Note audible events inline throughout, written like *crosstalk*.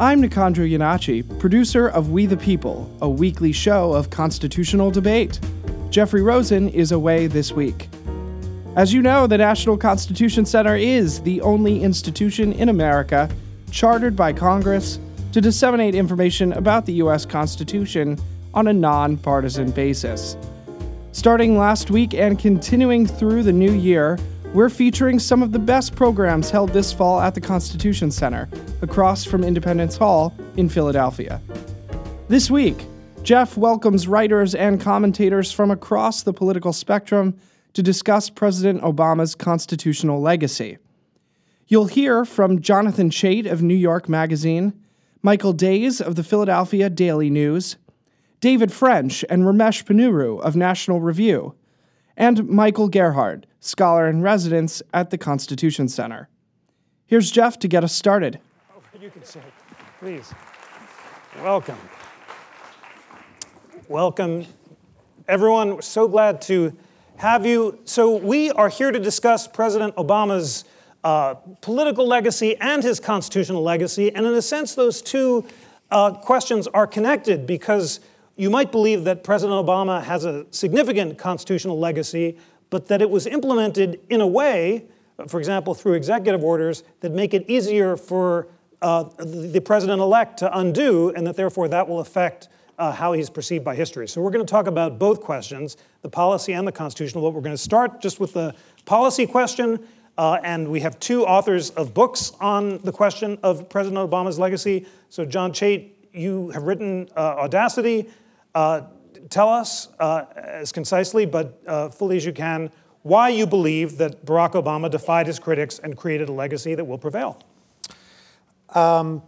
I'm Nicandro Iannacci, producer of We the People, a weekly show of constitutional debate. Jeffrey Rosen is away this week. As you know, the National Constitution Center is the only institution in America chartered by Congress to disseminate information about the U.S. Constitution on a nonpartisan basis. Starting last week and continuing through the new year, we're featuring some of the best programs held this fall at the Constitution Center, across from Independence Hall in Philadelphia. This week, Jeff welcomes writers and commentators from across the political spectrum to discuss President Obama's constitutional legacy. You'll hear from Jonathan Chait of New York Magazine, Michael Days of the Philadelphia Daily News, David French and Ramesh Ponnuru of National Review, and Michael Gerhardt, scholar in residence at the Constitution Center. Here's Jeff to get us started. Oh, you can sit, please. Welcome. Welcome, everyone. so glad to have you. So, we are here to discuss President Obama's uh, political legacy and his constitutional legacy. And in a sense, those two uh, questions are connected because you might believe that President Obama has a significant constitutional legacy, but that it was implemented in a way, for example, through executive orders, that make it easier for uh, the president elect to undo, and that therefore that will affect uh, how he's perceived by history. So we're going to talk about both questions, the policy and the constitutional. But we're going to start just with the policy question, uh, and we have two authors of books on the question of President Obama's legacy. So John Chait, you have written uh, Audacity. Uh, tell us, uh, as concisely but uh, fully as you can, why you believe that Barack Obama defied his critics and created a legacy that will prevail. Um,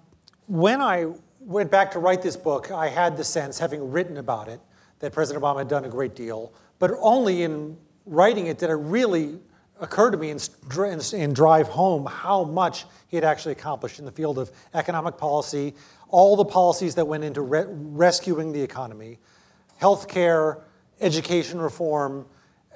when I went back to write this book, I had the sense, having written about it, that President Obama had done a great deal, but only in writing it did it really occur to me and, and drive home how much he had actually accomplished in the field of economic policy, all the policies that went into re- rescuing the economy, healthcare, education reform,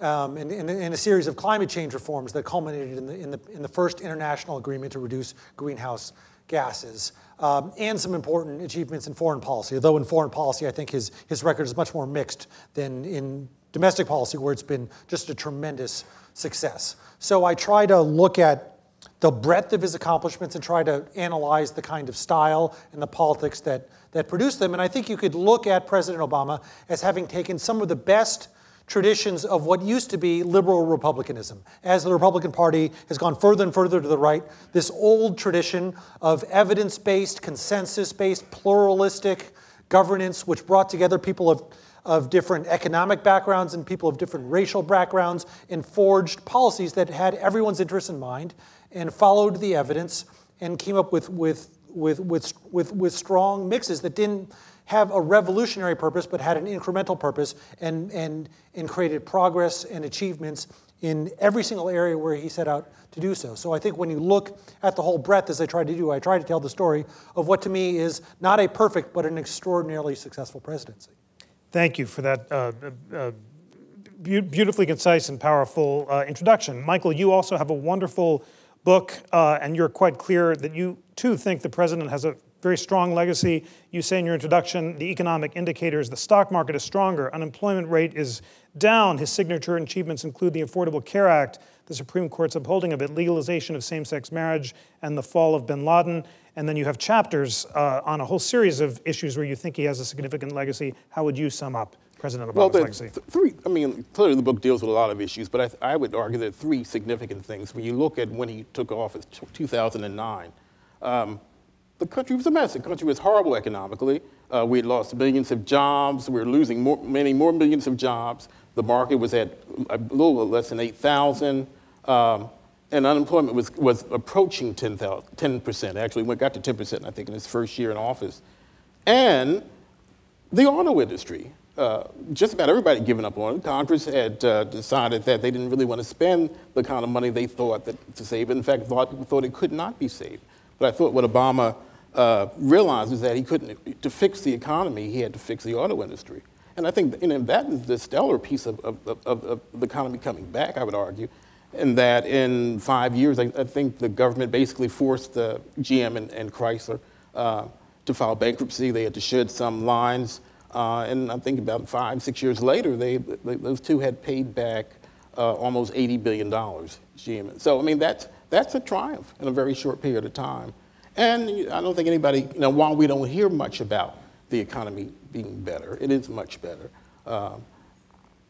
um, and, and, and, a series of climate change reforms that culminated in the, in the, in the first international agreement to reduce greenhouse gases, um, and some important achievements in foreign policy. Although in foreign policy, I think his, his record is much more mixed than in domestic policy, where it's been just a tremendous success. So I try to look at the breadth of his accomplishments and try to analyze the kind of style and the politics that, that produced them. And I think you could look at President Obama as having taken some of the best traditions of what used to be liberal republicanism. As the Republican Party has gone further and further to the right, this old tradition of evidence based, consensus based, pluralistic governance, which brought together people of, of different economic backgrounds and people of different racial backgrounds and forged policies that had everyone's interests in mind and followed the evidence and came up with, with, with, with, with, with strong mixes that didn't have a revolutionary purpose but had an incremental purpose and, and, and created progress and achievements in every single area where he set out to do so. So I think when you look at the whole breadth, as I tried to do, I try to tell the story of what to me is not a perfect but an extraordinarily successful presidency. Thank you for that uh, uh, beautifully concise and powerful uh, introduction. Michael, you also have a wonderful book, uh, and you're quite clear that you too think the president has a very strong legacy. You say in your introduction the economic indicators, the stock market is stronger, unemployment rate is down. His signature achievements include the Affordable Care Act, the Supreme Court's upholding of it, legalization of same sex marriage, and the fall of bin Laden. And then you have chapters uh, on a whole series of issues where you think he has a significant legacy. How would you sum up President Obama's well, legacy? Th- three, I mean, clearly the book deals with a lot of issues, but I, th- I, would argue there are three significant things. When you look at when he took office, t- 2009, um, the country was a mess. The country was horrible economically. Uh, we had lost millions of jobs. We were losing more, many more millions of jobs. The market was at a little less than 8,000. Um, and unemployment was, was approaching 10, 10%. Actually, went, got to 10%, I think, in his first year in office. And the auto industry, uh, just about everybody had given up on it. Congress had uh, decided that they didn't really want to spend the kind of money they thought that, to save. In fact, a lot of people thought it could not be saved. But I thought what Obama uh, realized is that he couldn't, to fix the economy, he had to fix the auto industry. And I think you know, that is the stellar piece of, of, of, of the economy coming back, I would argue and that in five years, I, I think the government basically forced uh, GM and, and Chrysler uh, to file bankruptcy. They had to shed some lines. Uh, and I think about five, six years later, they, they those two had paid back uh, almost $80 billion. GM. So, I mean, that's, that's a triumph in a very short period of time. And I don't think anybody, you know, while we don't hear much about the economy being better, it is much better. Um,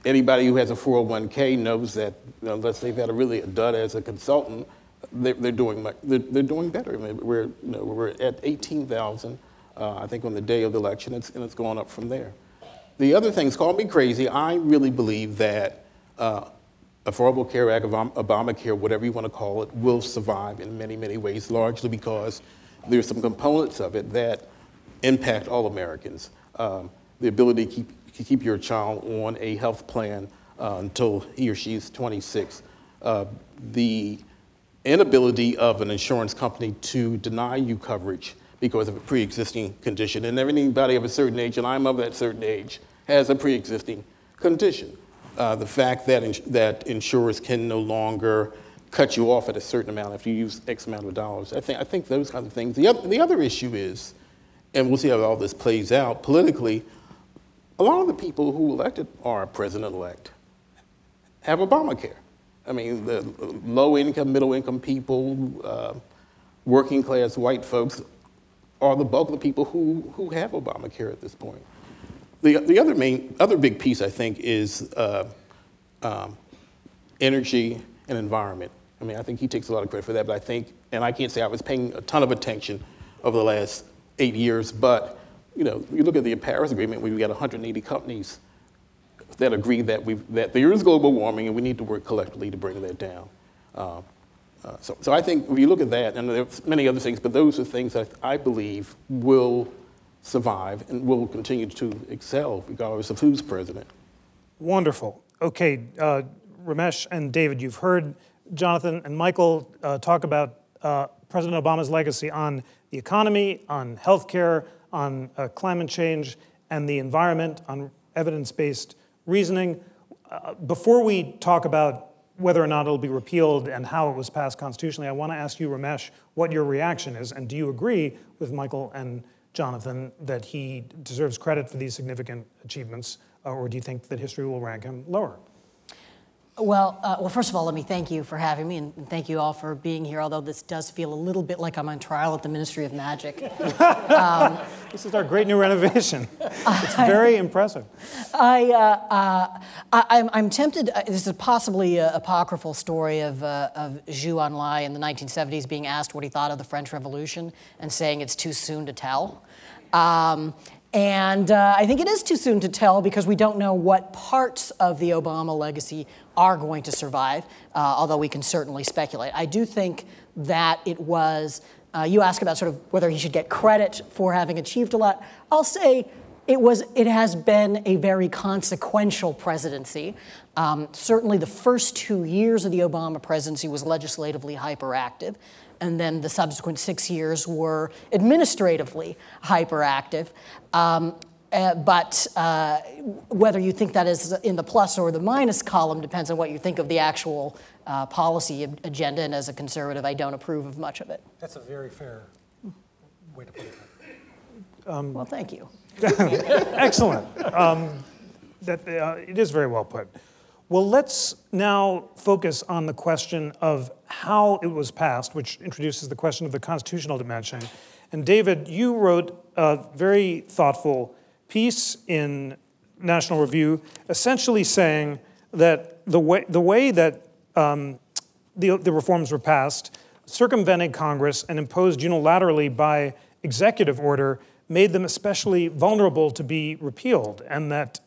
anybody who has a 401k knows that you know, unless they've had a really a dud as a consultant, they're, they're doing much, they're, they're, doing better. I mean, we're, you know, we're at 18,000, uh, I think, on the day of the election, it's, and it's going up from there. The other things call me crazy. I really believe that uh, Affordable Care Act, Obamacare, whatever you want to call it, will survive in many, many ways, largely because there's some components of it that impact all Americans. Um, the ability to keep, to keep your child on a health plan uh, until he or she is 26. Uh, the inability of an insurance company to deny you coverage because of a pre-existing condition. And anybody of a certain age, and I'm of that certain age, has a pre-existing condition uh, the fact that, ins- that insurers can no longer cut you off at a certain amount if you use X amount of dollars. I think, I think those kinds of things. The other, the other issue is, and we'll see how all this plays out politically, a lot of the people who elected our president-elect have Obamacare. I mean, the low income, middle income people, uh, working class white folks are the bulk of the people who, who have Obamacare at this point. The, the other main, other big piece, I think, is uh, um, energy and environment. I mean, I think he takes a lot of credit for that, but I think, and I can't say I was paying a ton of attention over the last eight years, but you know, you look at the Paris Agreement, we've got 180 companies that agree that, we that there is global warming and we need to work collectively to bring that down. Uh, so, so I think if you look at that, and there's many other things, but those are things that I believe will survive and will continue to excel regardless of who's president. Wonderful. Okay, uh, Ramesh and David, you've heard Jonathan and Michael uh, talk about uh, President Obama's legacy on the economy, on healthcare, on uh, climate change, and the environment, on evidence based reasoning. Uh, before we talk about whether or not it'll be repealed and how it was passed constitutionally, I want to ask you, Ramesh, what your reaction is. And do you agree with Michael and Jonathan that he deserves credit for these significant achievements, uh, or do you think that history will rank him lower? Well, uh, well, first of all, let me thank you for having me, and thank you all for being here. Although this does feel a little bit like I'm on trial at the Ministry of Magic. *laughs* um, this is our great new renovation. It's *laughs* very impressive. I, uh, uh, I, am tempted. Uh, this is possibly an apocryphal story of uh, of Zhou Enlai in the 1970s being asked what he thought of the French Revolution and saying it's too soon to tell. Um, and uh, I think it is too soon to tell because we don't know what parts of the Obama legacy are going to survive, uh, although we can certainly speculate. I do think that it was, uh, you ask about sort of whether he should get credit for having achieved a lot. I'll say it, was, it has been a very consequential presidency. Um, certainly, the first two years of the Obama presidency was legislatively hyperactive and then the subsequent six years were administratively hyperactive. Um, uh, but uh, whether you think that is in the plus or the minus column depends on what you think of the actual uh, policy agenda. And as a conservative, I don't approve of much of it. That's a very fair way to put it. Um, well, thank you. *laughs* Excellent. Um, that, uh, it is very well put. Well, let's now focus on the question of how it was passed, which introduces the question of the constitutional dimension. And David, you wrote a very thoughtful piece in National Review, essentially saying that the way, the way that um, the, the reforms were passed, circumvented Congress and imposed unilaterally by executive order, made them especially vulnerable to be repealed, and that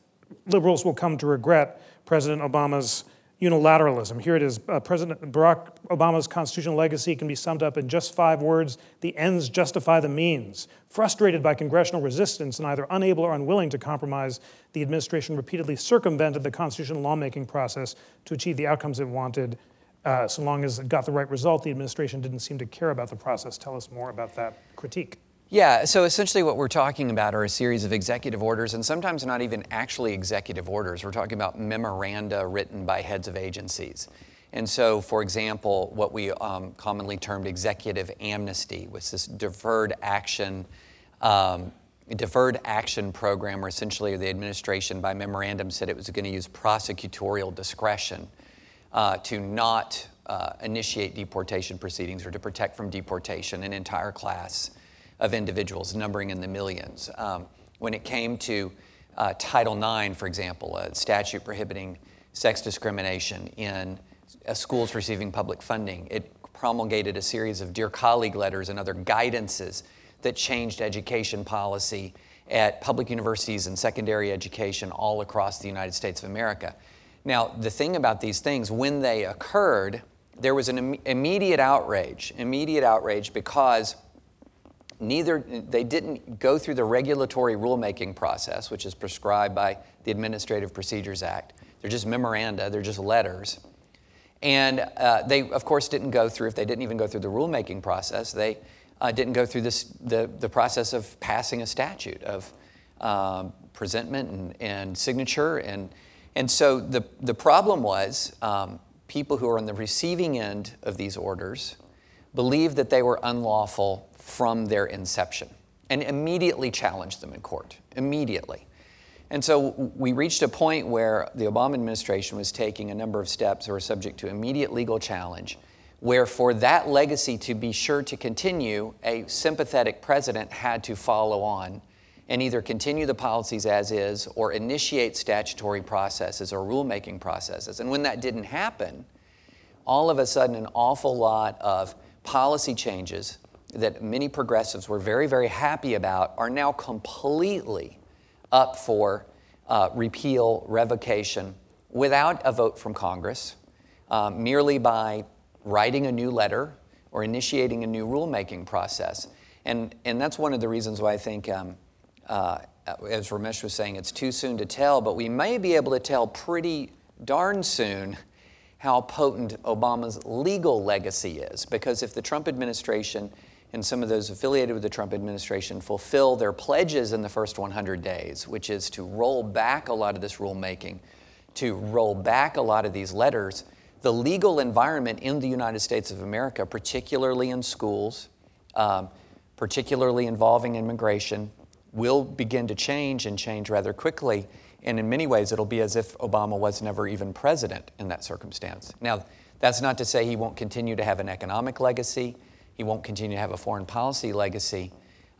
liberals will come to regret President Obama's unilateralism. Here it is uh, President Barack Obama's constitutional legacy can be summed up in just five words the ends justify the means. Frustrated by congressional resistance and either unable or unwilling to compromise, the administration repeatedly circumvented the constitutional lawmaking process to achieve the outcomes it wanted. Uh, so long as it got the right result, the administration didn't seem to care about the process. Tell us more about that critique. Yeah, so essentially what we're talking about are a series of executive orders, and sometimes not even actually executive orders. We're talking about memoranda written by heads of agencies. And so, for example, what we um, commonly termed executive amnesty was this deferred action um, deferred action program, where essentially the administration, by memorandum, said it was going to use prosecutorial discretion uh, to not uh, initiate deportation proceedings or to protect from deportation an entire class of individuals, numbering in the millions. Um, when it came to uh, Title IX, for example, a statute prohibiting sex discrimination in schools receiving public funding, it promulgated a series of Dear Colleague letters and other guidances that changed education policy at public universities and secondary education all across the United States of America. Now, the thing about these things, when they occurred, there was an Im- immediate outrage, immediate outrage because neither they didn't go through the regulatory rulemaking process, which is prescribed by the Administrative Procedures Act. They're just memoranda, they're just letters. And uh, they, of course, didn't go through, if they didn't even go through the rulemaking process, they uh, didn't go through this, the, the process of passing a statute of um, presentment and, and signature. And, and so the, the problem was um, people who are on the receiving end of these orders believed that they were unlawful from their inception and immediately challenged them in court. Immediately. And so we reached a point where the Obama administration was taking a number of steps that were subject to immediate legal challenge, where for that legacy to be sure to continue, a sympathetic president had to follow on and either continue the policies as is or initiate statutory processes or rulemaking processes. And when that didn't happen, all of a sudden, an awful lot of policy changes that many progressives were very, very happy about are now completely up for uh, repeal, revocation, without a vote from Congress, uh, merely by writing a new letter or initiating a new rulemaking process. And, and that's one of the reasons why I think, um, uh, as Ramesh was saying, it's too soon to tell, but we may be able to tell pretty darn soon how potent Obama's legal legacy is. Because if the Trump administration and some of those affiliated with the Trump administration fulfill their pledges in the first 100 days, which is to roll back a lot of this rulemaking, to roll back a lot of these letters, the legal environment in the United States of America, particularly in schools, um, particularly involving immigration, will begin to change and change rather quickly. And in many ways, it'll be as if Obama was never even president in that circumstance. Now, that's not to say he won't continue to have an economic legacy. He won't continue to have a foreign policy legacy,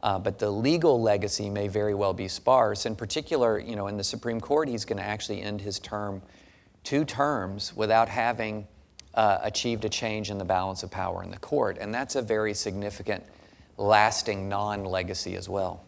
uh, but the legal legacy may very well be sparse. In particular, you know, in the Supreme Court, he's going to actually end his term two terms without having uh, achieved a change in the balance of power in the court, and that's a very significant, lasting non-legacy as well.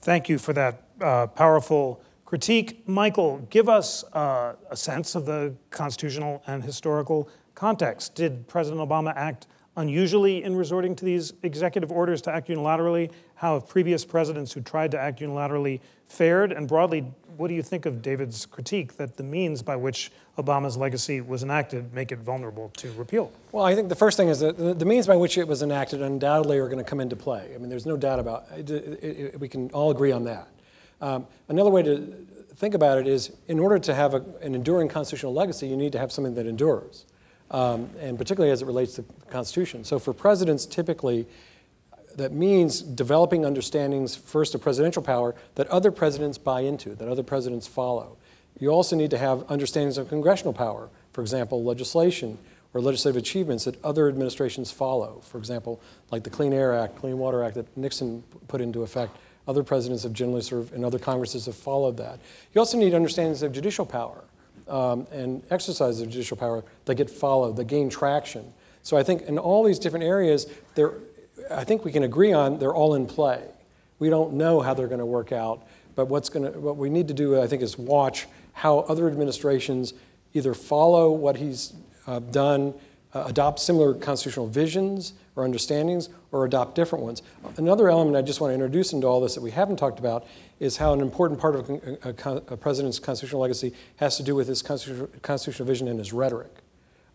Thank you for that uh, powerful critique. Michael, give us uh, a sense of the constitutional and historical context. Did President Obama act unusually in resorting to these executive orders to act unilaterally? How have previous presidents who tried to act unilaterally fared? And broadly, what do you think of David's critique that the means by which Obama's legacy was enacted make it vulnerable to repeal? Well, I think the first thing is that the, means by which it was enacted undoubtedly are going to come into play. I mean, there's no doubt about it. we can all agree on that. Um, another way to think about it is in order to have a, an enduring constitutional legacy, you need to have something that endures um, and particularly as it relates to the Constitution. So for presidents, typically, that means developing understandings first of presidential power that other presidents buy into, that other presidents follow. You also need to have understandings of congressional power, for example, legislation or legislative achievements that other administrations follow. For example, like the Clean Air Act, Clean Water Act that Nixon put into effect. Other presidents have generally of, and other Congresses have followed that. You also need understandings of judicial power um, and exercise of judicial power that get followed, that gain traction. So I think in all these different areas, I think we can agree on they're all in play. We don't know how they're going to work out, but what's going to, what we need to do, I think, is watch how other administrations either follow what he's uh, done, uh, adopt similar constitutional visions or understandings, or adopt different ones. Another element I just want to introduce into all this that we haven't talked about is how an important part of a, a, president's constitutional legacy has to do with his constitutional, constitutional vision and his rhetoric.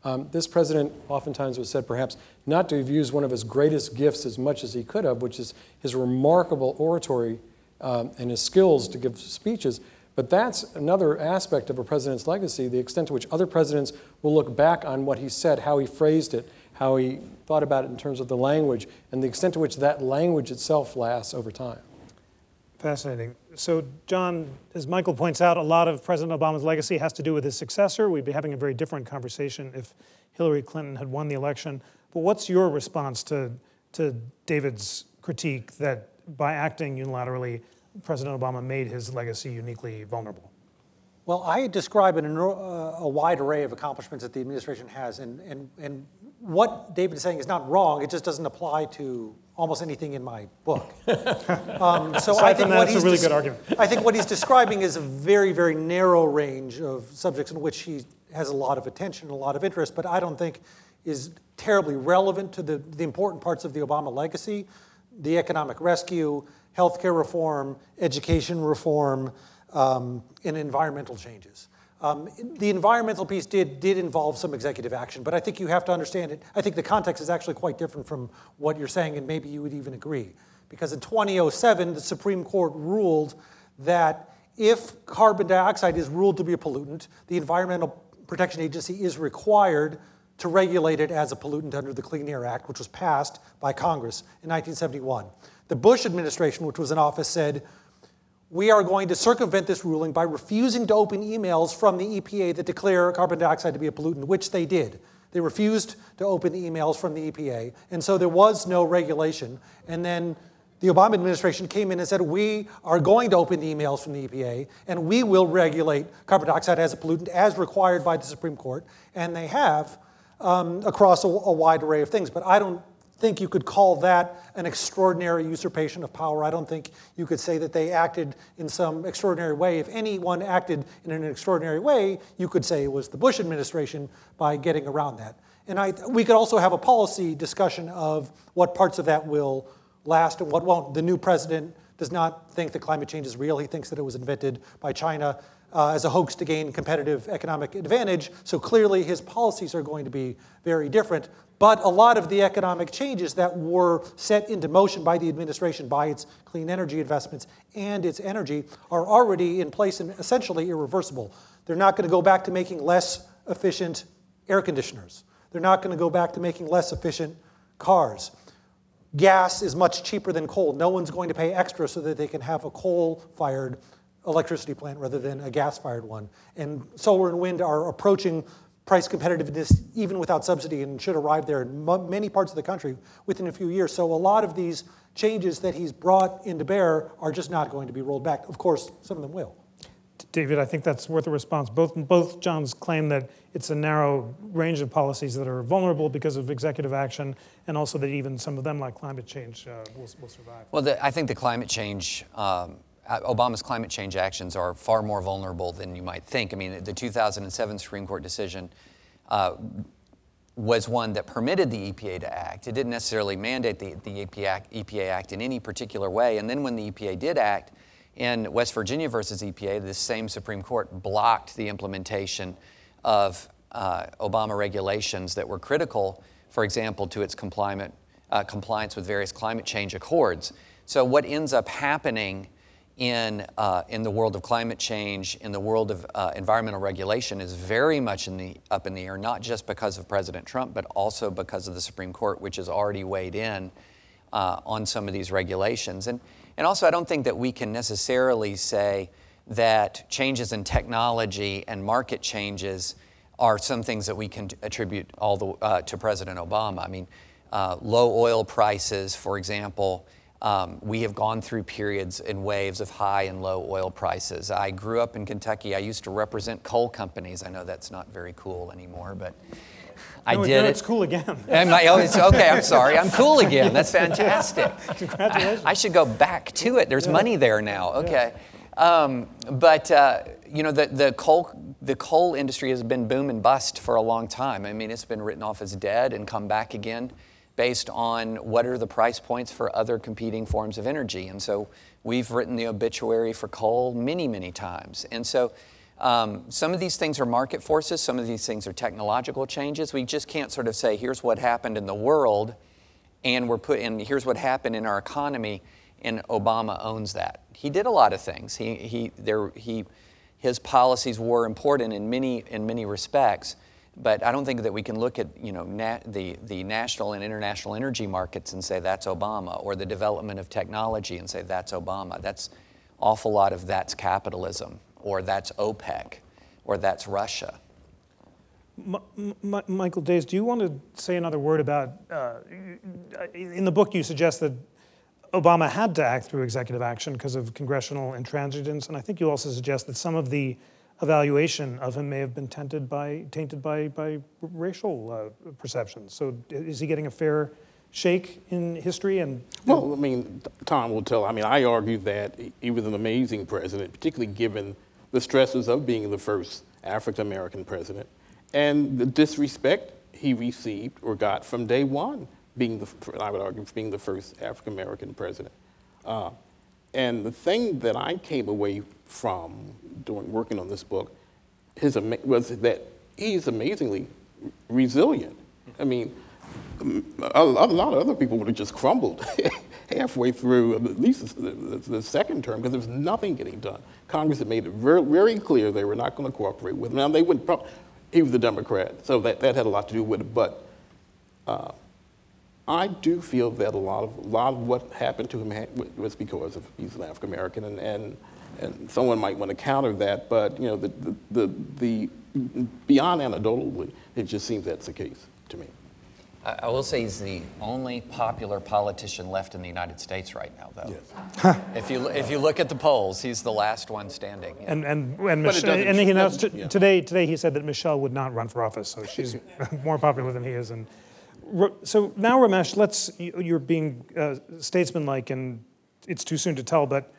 Um, this president oftentimes was said perhaps not to have used one of his greatest gifts as much as he could have, which is his remarkable oratory um, and his skills to give speeches. But that's another aspect of a president's legacy, the extent to which other presidents will look back on what he said, how he phrased it, how he thought about it in terms of the language, and the extent to which that language itself lasts over time. Fascinating. So, John, as Michael points out, a lot of President Obama's legacy has to do with his successor. We'd be having a very different conversation if Hillary Clinton had won the election. But what's your response to, to David's critique that by acting unilaterally, President Obama made his legacy uniquely vulnerable? Well, I describe an, uh, a wide array of accomplishments that the administration has, and, and, and what David is saying is not wrong. It just doesn't apply to almost anything in my book. *laughs* um, so I think what that's he's a really good argument. I think what he's describing is a very, very narrow range of subjects in which he has a lot of attention and a lot of interest, but I don't think is terribly relevant to the, the important parts of the Obama legacy, the economic rescue, healthcare reform, education reform, um, and environmental changes. Um, the environmental piece did, did involve some executive action, but I think you have to understand it. I think the context is actually quite different from what you're saying, and maybe you would even agree. Because in 2007, the Supreme Court ruled that if carbon dioxide is ruled to be a pollutant, the Environmental Protection Agency is required to regulate it as a pollutant under the Clean Air Act, which was passed by Congress in 1971. The Bush administration, which was in office, said, we are going to circumvent this ruling by refusing to open emails from the EPA that declare carbon dioxide to be a pollutant, which they did. They refused to open the emails from the EPA, and so there was no regulation. And then the Obama administration came in and said, We are going to open the emails from the EPA, and we will regulate carbon dioxide as a pollutant as required by the Supreme Court. And they have um, across a, a wide array of things. But I don't think you could call that an extraordinary usurpation of power. I don't think you could say that they acted in some extraordinary way. If anyone acted in an extraordinary way, you could say it was the Bush administration by getting around that. And I, we could also have a policy discussion of what parts of that will last and what won't. The new president does not think that climate change is real. He thinks that it was invented by China uh, as a hoax to gain competitive economic advantage. So clearly, his policies are going to be very different. But a lot of the economic changes that were set into motion by the administration, by its clean energy investments and its energy, are already in place and essentially irreversible. They're not going to go back to making less efficient air conditioners. They're not going to go back to making less efficient cars. Gas is much cheaper than coal. No one's going to pay extra so that they can have a coal fired electricity plant rather than a gas fired one. And solar and wind are approaching price competitiveness even without subsidy and should arrive there in many parts of the country within a few years. So a lot of these changes that he's brought into bear are just not going to be rolled back. Of course, some of them will. David, I think that's worth a response. Both, both John's claim that it's a narrow range of policies that are vulnerable because of executive action, and also that even some of them, like climate change, uh, will, will, survive. Well, the, I think the climate change um, uh, Obama's climate change actions are far more vulnerable than you might think. I mean, the 2007 Supreme Court decision uh, was one that permitted the EPA to act. It didn't necessarily mandate the, the EPA, act, EPA act in any particular way. And then when the EPA did act, in West Virginia versus EPA, the same Supreme Court blocked the implementation of uh, Obama regulations that were critical, for example, to its uh, compliance with various climate change accords. So, what ends up happening in, uh, in the world of climate change, in the world of uh, environmental regulation, is very much in the, up in the air, not just because of President Trump, but also because of the Supreme Court, which has already weighed in uh, on some of these regulations. And, and also, I don't think that we can necessarily say that changes in technology and market changes are some things that we can attribute all the, uh, to President Obama. I mean, uh, low oil prices, for example, um, we have gone through periods and waves of high and low oil prices. I grew up in Kentucky. I used to represent coal companies. I know that's not very cool anymore, but I no, did no, it. It's cool again. *laughs* I, oh, it's, okay, I'm sorry. I'm cool *laughs* again. That's fantastic. *laughs* Congratulations. I, I, should go back to it. There's yeah. money there now. Okay. Yeah. Um, but uh, you know the, the coal the coal industry has been boom and bust for a long time. I mean, it's been written off as dead and come back again based on what are the price points for other competing forms of energy. And so we've written the obituary for coal many, many times. And so um, some of these things are market forces, some of these things are technological changes. We just can't sort of say, here's what happened in the world, and we're put in, here's what happened in our economy, and Obama owns that. He did a lot of things. He, he, there, he, his policies were important in many, in many respects. But I don't think that we can look at you know, na- the, the national and international energy markets and say that's Obama, or the development of technology and say that's Obama. That's, awful lot of that's capitalism, or that's OPEC, or that's Russia. M- Michael Days, do you want to say another word about? Uh, in the book, you suggest that Obama had to act through executive action because of congressional intransigence, and I think you also suggest that some of the evaluation of him may have been tainted by tainted by by racial uh, perceptions. So, is he getting a fair shake in history? And well, I mean, Tom will tell. I mean, I argue that he was an amazing president, particularly given the stresses of being the first African American president and the disrespect he received or got from day one, being the, I would argue, being the first African American president. Uh, and the thing that I came away from doing working on this book was that he's amazingly resilient. I mean, a, lot of other people would have just crumbled *laughs* halfway through at least the second term because there was nothing getting done. Congress had made it very, very clear they were not going to cooperate with him. Now, they wouldn't he was a Democrat, so that, that had a lot to do with it. But uh, I do feel that a lot of a lot of what happened to him was because of he's an African American, and, and and someone might want to counter that, but you know the the, the, the beyond anecdotally, it just seems that's the case to me. I will say he's the only popular politician left in the United States right now, though. Yes. if you if you look at the polls, he's the last one standing. Yeah. And and and, Mich- and he announced t- yeah. today today he said that Michelle would not run for office, so she's *laughs* more popular than he is. And so now, Ramesh, let's you're being uh, statesmanlike, and it's too soon to tell, but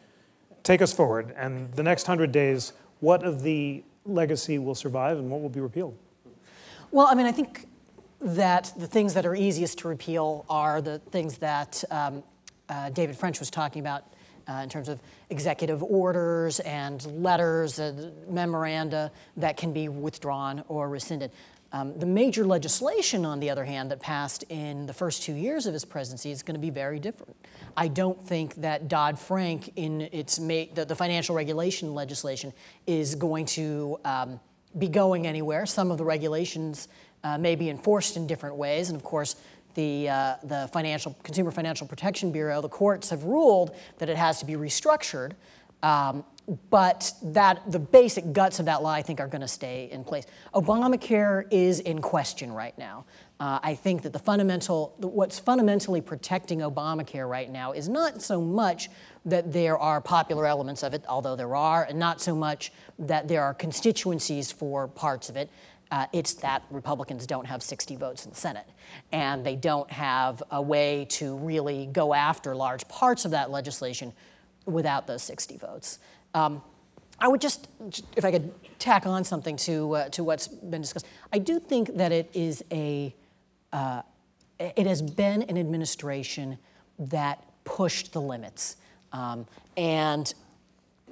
take us forward. And the next hundred days, what of the legacy will survive, and what will be repealed? Well, I mean, I think that the things that are easiest to repeal are the things that um, uh, David French was talking about uh, in terms of executive orders and letters and memoranda that can be withdrawn or rescinded. Um, the major legislation, on the other hand, that passed in the first two years of his presidency is going to be very different. I don't think that Dodd Frank, in its ma- the, the, financial regulation legislation, is going to um, be going anywhere. Some of the regulations uh, may be enforced in different ways. And of course, the, uh, the financial, Consumer Financial Protection Bureau, the courts have ruled that it has to be restructured. Um, but that the basic guts of that law, I think, are going to stay in place. Obamacare is in question right now. Uh, I think that the fundamental, what's fundamentally protecting Obamacare right now is not so much that there are popular elements of it, although there are, and not so much that there are constituencies for parts of it. Uh, it's that Republicans don't have 60 votes in the Senate. And they don't have a way to really go after large parts of that legislation without those 60 votes. Um, I would just, if I could tack on something to, uh, to what's been discussed, I do think that it is a, uh, it has been an administration that pushed the limits. Um, and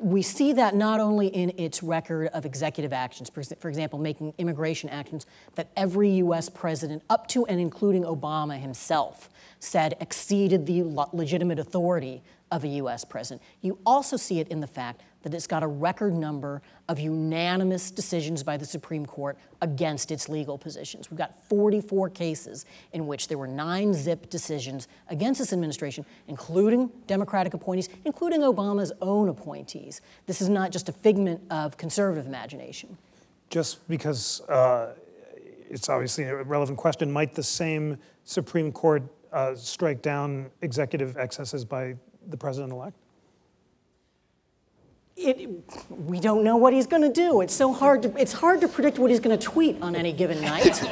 we see that not only in its record of executive actions, for example, making immigration actions that every US president, up to and including Obama himself, said exceeded the legitimate authority of a US president. You also see it in the fact that it's got a record number of unanimous decisions by the Supreme Court against its legal positions. We've got 44 cases in which there were nine zip decisions against this administration, including Democratic appointees, including Obama's own appointees. This is not just a figment of conservative imagination. Just because uh, it's obviously a relevant question, might the same Supreme Court uh, strike down executive excesses by the president elect? It, we don't know what he's going to do. It's so hard to, it's hard to predict what he's going to tweet on any given night. *laughs*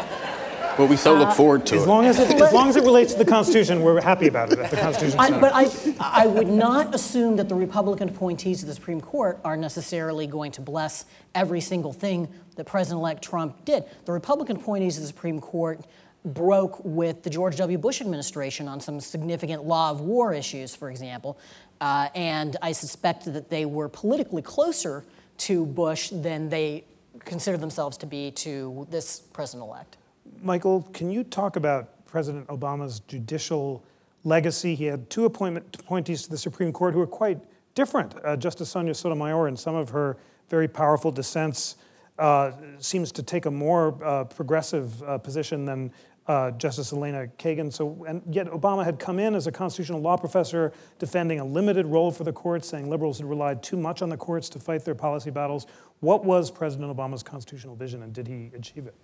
But we so look uh, forward to as it. Long as it. As long as it relates to the Constitution, we're happy about it. If the Constitution. I, but I, I would not assume that the Republican appointees to the Supreme Court are necessarily going to bless every single thing that President-elect Trump did. The Republican appointees to the Supreme Court broke with the George W. Bush administration on some significant law of war issues, for example. Uh, and I suspect that they were politically closer to Bush than they consider themselves to be to this president elect. Michael, can you talk about President Obama's judicial legacy? He had two appointment, appointees to the Supreme Court who were quite different. Uh, Justice Sonia Sotomayor, in some of her very powerful dissents, uh, seems to take a more uh, progressive uh, position than uh, Justice Elena Kagan. So, and yet Obama had come in as a constitutional law professor, defending a limited role for the courts, saying liberals had relied too much on the courts to fight their policy battles. What was President Obama's constitutional vision, and did he achieve it?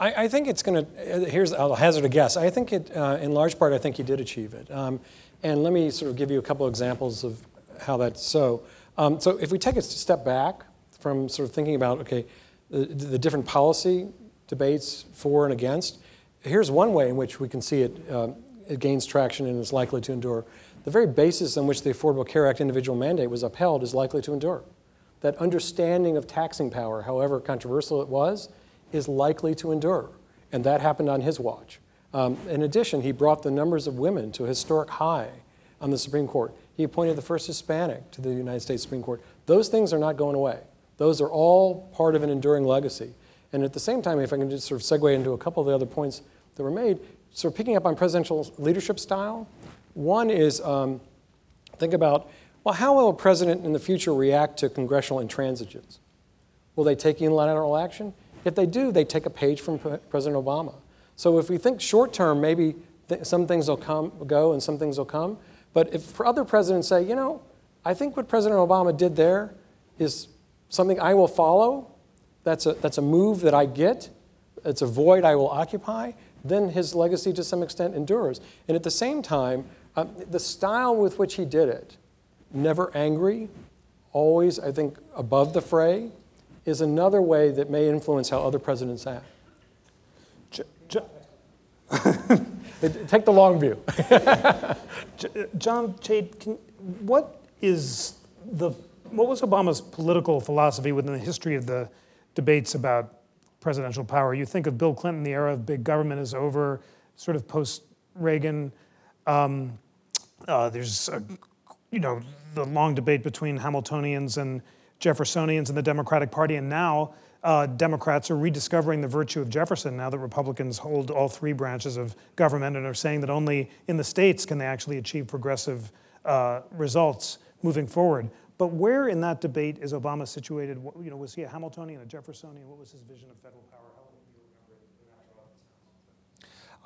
I, I think it's going to. Here's I'll hazard a guess. I think it, uh, in large part, I think he did achieve it. Um, and let me sort of give you a couple examples of how that's so. Um, so if we take a step back from sort of thinking about okay, the, the different policy debates for and against, here's one way in which we can see it, uh, it gains traction and is likely to endure. The very basis on which the Affordable Care Act individual mandate was upheld is likely to endure. That understanding of taxing power, however controversial it was, is likely to endure. And that happened on his watch. Um, in addition, he brought the numbers of women to a historic high on the Supreme Court. He appointed the first Hispanic to the United States Supreme Court. Those things are not going away. Those are all part of an enduring legacy. And at the same time, if I can just sort of segue into a couple of the other points that were made, sort of picking up on presidential leadership style, one is um, think about, well, how will a president in the future react to congressional intransigence? Will they take unilateral action? If they do, they take a page from President Obama. So if we think short term, maybe th- some things will come, go and some things will come. But if other presidents say, you know, I think what President Obama did there is something I will follow, that's a, that's a move that I get, it's a void I will occupy, then his legacy to some extent endures. And at the same time, um, the style with which he did it, never angry, always, I think, above the fray, is another way that may influence how other presidents act. *laughs* Take the long view. *laughs* John Chait, can, what is the what was Obama's political philosophy within the history of the debates about presidential power? You think of Bill Clinton, the era of big government is over, sort of post Reagan. Um, uh, there's a, you know the long debate between Hamiltonians and Jeffersonians in the Democratic Party, and now uh, Democrats are rediscovering the virtue of Jefferson now that Republicans hold all three branches of government and are saying that only in the states can they actually achieve progressive uh, results moving forward. But where in that debate is Obama situated? You know, was he a Hamiltonian, a Jeffersonian? What was his vision of federal power?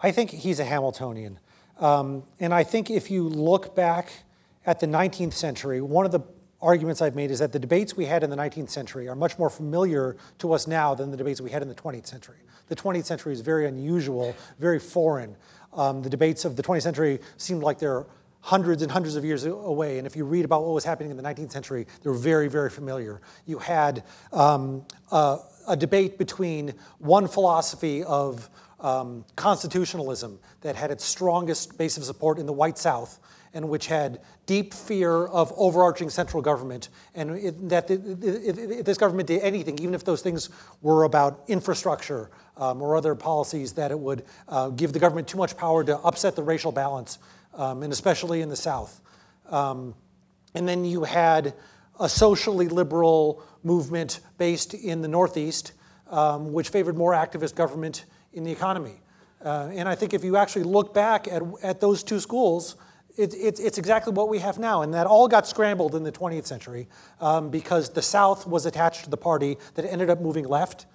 I think he's a Hamiltonian. Um, and I think if you look back at the 19th century, one of the arguments I've made is that the debates we had in the 19th century are much more familiar to us now than the debates we had in the 20th century. The 20th century is very unusual, very foreign. Um, the debates of the 20th century seemed like they're hundreds and hundreds of years away. And if you read about what was happening in the 19th century, they're very, very familiar. You had um, a, a debate between one philosophy of um, constitutionalism that had its strongest base of support in the white South and which had deep fear of overarching central government, and it, that if this government did anything, even if those things were about infrastructure um, or other policies, that it would uh, give the government too much power to upset the racial balance, um, and especially in the South. Um, and then you had a socially liberal movement based in the Northeast, um, which favored more activist government in the economy. Uh, and I think if you actually look back at, at those two schools, it, it, it's exactly what we have now. And that all got scrambled in the 20th century um, because the South was attached to the party that ended up moving left.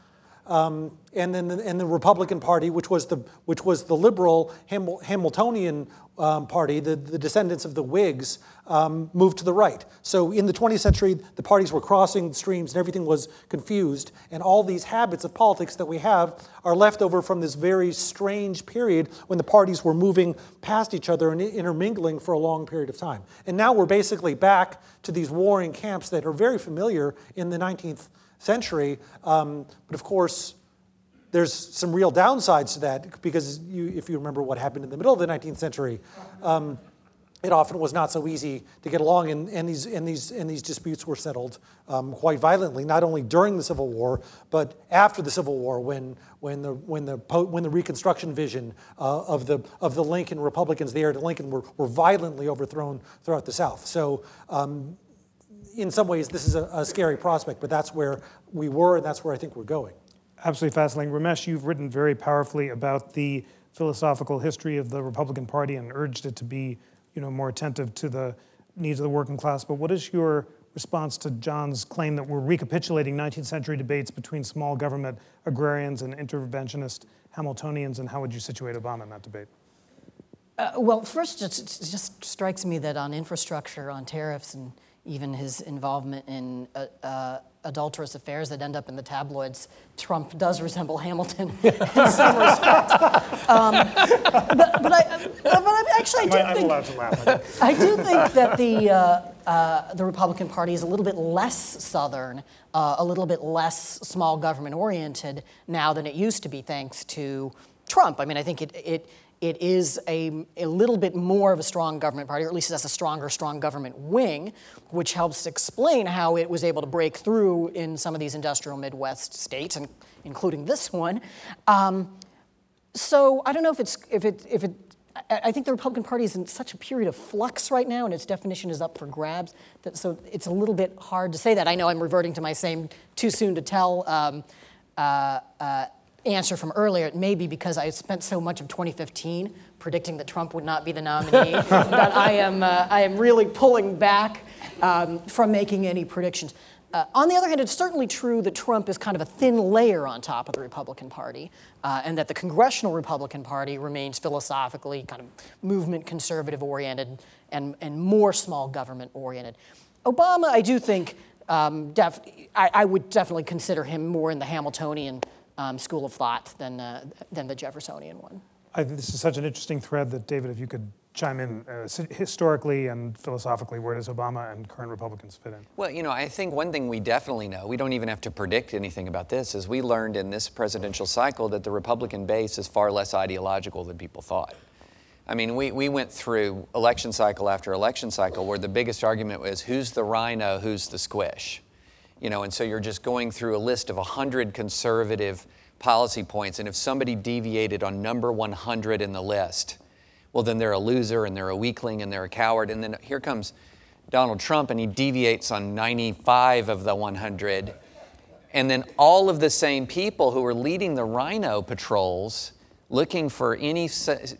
Um, and then the, and the Republican Party, which was the, which was the liberal Hamiltonian um, party, the, the descendants of the Whigs, um, moved to the right. So in the 20th century, the parties were crossing streams and everything was confused. And all these habits of politics that we have are left over from this very strange period when the parties were moving past each other and intermingling for a long period of time. And now we're basically back to these warring camps that are very familiar in the 19th century. Um, but of course, there's some real downsides to that because you, if you remember what happened in the middle of the 19th century, um, it often was not so easy to get along, and, and, these, and, these, and these disputes were settled um, quite violently, not only during the Civil War, but after the Civil War, when, when, the, when, the, when the Reconstruction vision uh, of, the, of the Lincoln Republicans, the heir to Lincoln, were, were violently overthrown throughout the South. So, um, in some ways, this is a, a scary prospect, but that's where we were, and that's where I think we're going absolutely fascinating. Ramesh, you've written very powerfully about the philosophical history of the Republican Party and urged it to be, you know, more attentive to the needs of the working class. But what is your response to John's claim that we're recapitulating 19th century debates between small government agrarians and interventionist Hamiltonians, and how would you situate Obama in that debate? Uh, well, first, it just strikes me that on infrastructure, on tariffs, and even his involvement in uh, uh, adulterous affairs that end up in the tabloids, Trump does resemble Hamilton *laughs* in some respect. Um, but, but, I, but I actually I do I'm think, allowed to laugh. I do think that the, uh, uh, the Republican Party is a little bit less Southern, uh, a little bit less small government oriented now than it used to be, thanks to Trump. I mean, I think it, it it is a, a little bit more of a strong government party, or at least it has a stronger, strong government wing, which helps explain how it was able to break through in some of these industrial Midwest states, and including this one. Um, so I don't know if it's if it if it. I think the Republican Party is in such a period of flux right now, and its definition is up for grabs. That, so it's a little bit hard to say that. I know I'm reverting to my same too soon to tell um, uh, uh, answer from earlier, it may be because I spent so much of 2015 predicting that Trump would not be the nominee *laughs* that I am, uh, I am really pulling back um, from making any predictions. Uh, on the other hand, it's certainly true that Trump is kind of a thin layer on top of the Republican Party, uh, and that the Congressional Republican Party remains philosophically kind of movement conservative oriented and, and more small government oriented. Obama, I do think, um, def- I, I would definitely consider him more in the Hamiltonian um, school of thought than, uh, than the Jeffersonian one. I, this is such an interesting thread that, David, if you could chime in uh, historically and philosophically, where does Obama and current Republicans fit in? Well, you know, I think one thing we definitely know, we don't even have to predict anything about this, is we learned in this presidential cycle that the Republican base is far less ideological than people thought. I mean, we, we went through election cycle after election cycle where the biggest argument was who's the RINO, who's the squish? You know, and so you're just going through a list of 100 conservative policy points, and if somebody deviated on number 100 in the list, well, then they're a loser and they're a weakling and they're a coward. And then here comes Donald Trump, and he deviates on 95 of the 100. And then all of the same people who are leading the RINO patrols looking for any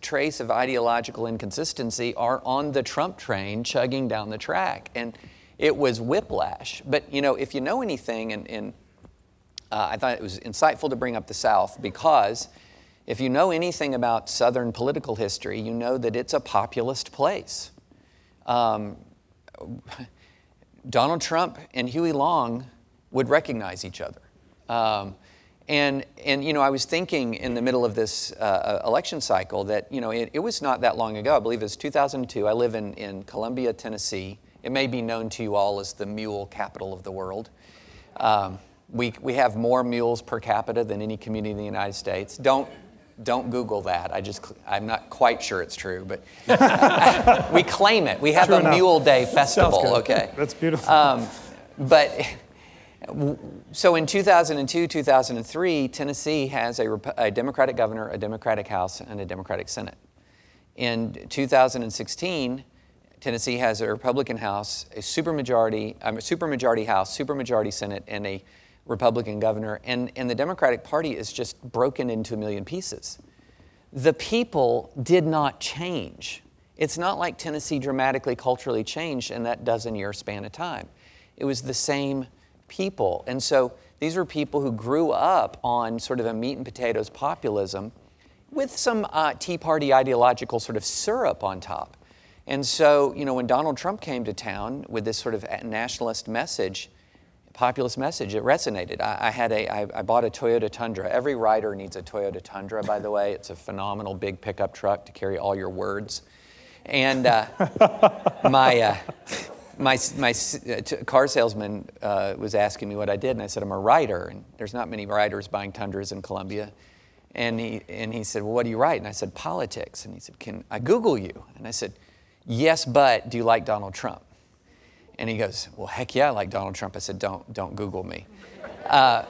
trace of ideological inconsistency are on the Trump train chugging down the track. And it was whiplash. But you know, if you know anything, and, and uh, I thought it was insightful to bring up the South because if you know anything about Southern political history, you know that it's a populist place. Um, Donald Trump and Huey Long would recognize each other. Um, and, and, you know, I was thinking in the middle of this uh, uh election cycle that, you know, it, it, was not that long ago. I believe it was 2002. I live in, in Columbia, Tennessee. It may be known to you all as the mule capital of the world. Um, we, we have more mules per capita than any community in the United States. Don't, don't Google that. I just, I'm not quite sure it's true, but *laughs* we claim it. We have True a enough. Mule Day festival, okay? *laughs* That's beautiful. Um, but so in 2002, 2003, Tennessee has a, a, Democratic governor, a Democratic House, and a Democratic Senate. In 2016, Tennessee has a Republican House, a supermajority, um, a supermajority House, supermajority Senate, and a Republican governor, and, and the Democratic Party is just broken into a million pieces. The people did not change. It's not like Tennessee dramatically culturally changed in that dozen year span of time. It was the same people. And so these were people who grew up on sort of a meat and potatoes populism with some uh, Tea Party ideological sort of syrup on top. And so, you know, when Donald Trump came to town with this sort of nationalist message, populist message, it resonated. I, I had a, I, I bought a Toyota Tundra. Every rider needs a Toyota Tundra, by the way. It's a phenomenal big pickup truck to carry all your words. And uh, *laughs* my, uh, my, my uh, car salesman uh, was asking me what I did, and I said, I'm a writer. And there's not many writers buying Tundras in Columbia. And he, and he said, Well, what do you write? And I said, Politics. And he said, Can I Google you? And I said, Yes, but do you like Donald Trump? And he goes, Well, heck yeah, I like Donald Trump. I said, Don't, don't Google me. *laughs* Uh,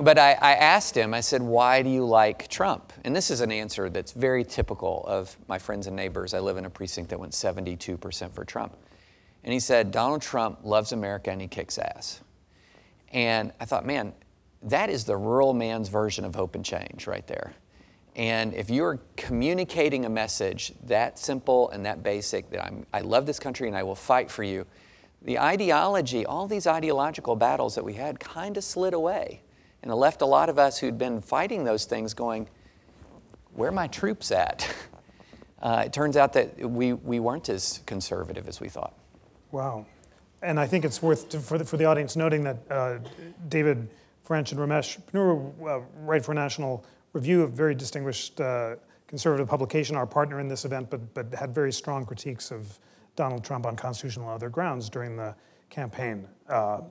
but I, I, asked him, I said, Why do you like Trump? And this is an answer that's very typical of my friends and neighbors. I live in a precinct that went 72% for Trump. And he said, Donald Trump loves America and he kicks ass. And I thought, man, that is the rural man's version of hope and change right there. And if you're communicating a message that simple and that basic, that I'm, I love this country and I will fight for you, the ideology, all these ideological battles that we had kind of slid away. And it left a lot of us who'd been fighting those things going, where are my troops at? *laughs* Uh, it turns out that we, we weren't as conservative as we thought. Wow. And I think it's worth to, for, the, for the audience noting that uh, David French and Ramesh Ponnuru uh, write for National Review, of very distinguished uh, conservative publication, our partner in this event, but, but had very strong critiques of Donald Trump on constitutional and other grounds during the campaign. Uh,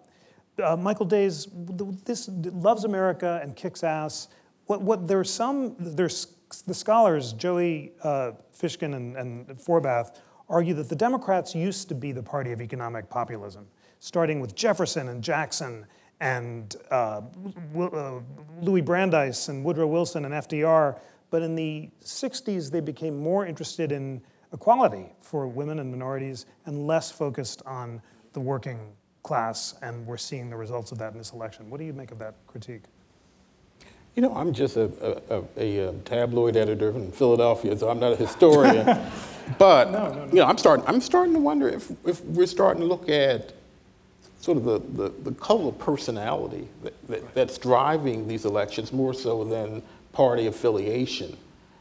uh, Michael Days, this loves America and kicks ass. What, what there's some there's the scholars Joey uh, Fishkin and, and Forbath argue that the Democrats used to be the party of economic populism, starting with Jefferson and Jackson and uh, uh, Louis Brandeis and Woodrow Wilson and FDR. But in the 60s, they became more interested in equality for women and minorities and less focused on the working class. And we're seeing the results of that in this election. What do you make of that critique? You know, I'm just a, a, a, a, tabloid editor in Philadelphia, so I'm not a historian. *laughs* but no, no, no. you know, I'm starting. I'm starting to wonder if, if we're starting to look at sort of the, the, the color of personality that, that, that's driving these elections more so than party affiliation.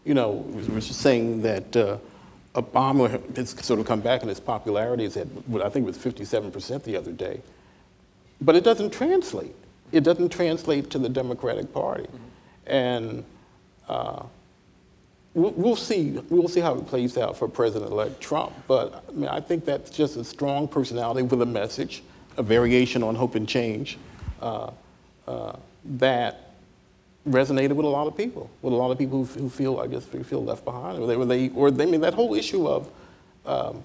You know, we're just saying that uh, Obama has sort of come back in his popularity. Is at what I think was 57% the other day, but it doesn't translate it doesn't translate to the Democratic Party. Mm-hmm. And uh, we'll, we'll, see, we'll see how it plays out for President-elect Trump. But I, mean, I think that's just a strong personality with a message, a variation on hope and change uh, uh, that resonated with a lot of people, with a lot of people who, who feel, I guess, who feel left behind, or they, or they, or they I mean, that whole issue of um,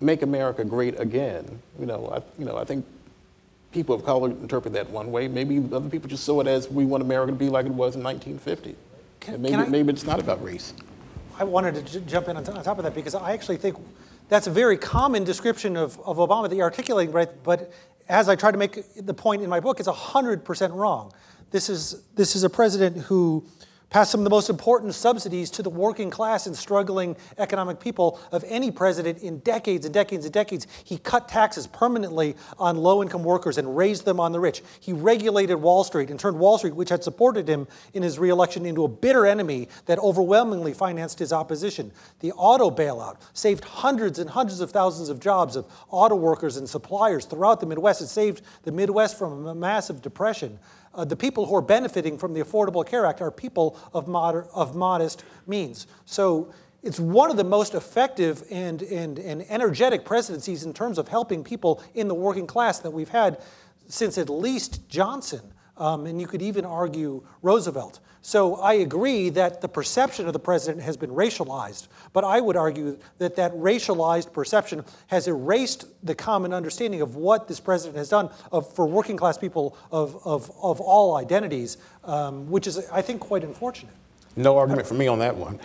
make America great again. You know, I, you know, I think people of color interpret that one way. Maybe other people just saw it as we want America to be like it was in 1950. Can, and maybe, I, maybe it's not about race. I wanted to j- jump in on, on, top of that because I actually think that's a very common description of, of Obama that you're articulating, right? But as I try to make the point in my book, it's 100% wrong. This is, this is a president who passed some of the most important subsidies to the working class and struggling economic people of any president in decades and decades and decades. He cut taxes permanently on low income workers and raised them on the rich. He regulated Wall Street and turned Wall Street, which had supported him in his reelection, into a bitter enemy that overwhelmingly financed his opposition. The auto bailout saved hundreds and hundreds of thousands of jobs of auto workers and suppliers throughout the Midwest. It saved the Midwest from a massive depression uh, the people who are benefiting from the Affordable Care Act are people of, moder- of modest means. So it's one of the most effective and, and, and energetic presidencies in terms of helping people in the working class that we've had since at least Johnson. Um, and you could even argue Roosevelt. So I agree that the perception of the president has been racialized, but I would argue that that racialized perception has erased the common understanding of what this president has done of, for working class people of, of, of all identities, um, which is, I think, quite unfortunate. No argument for me on that one.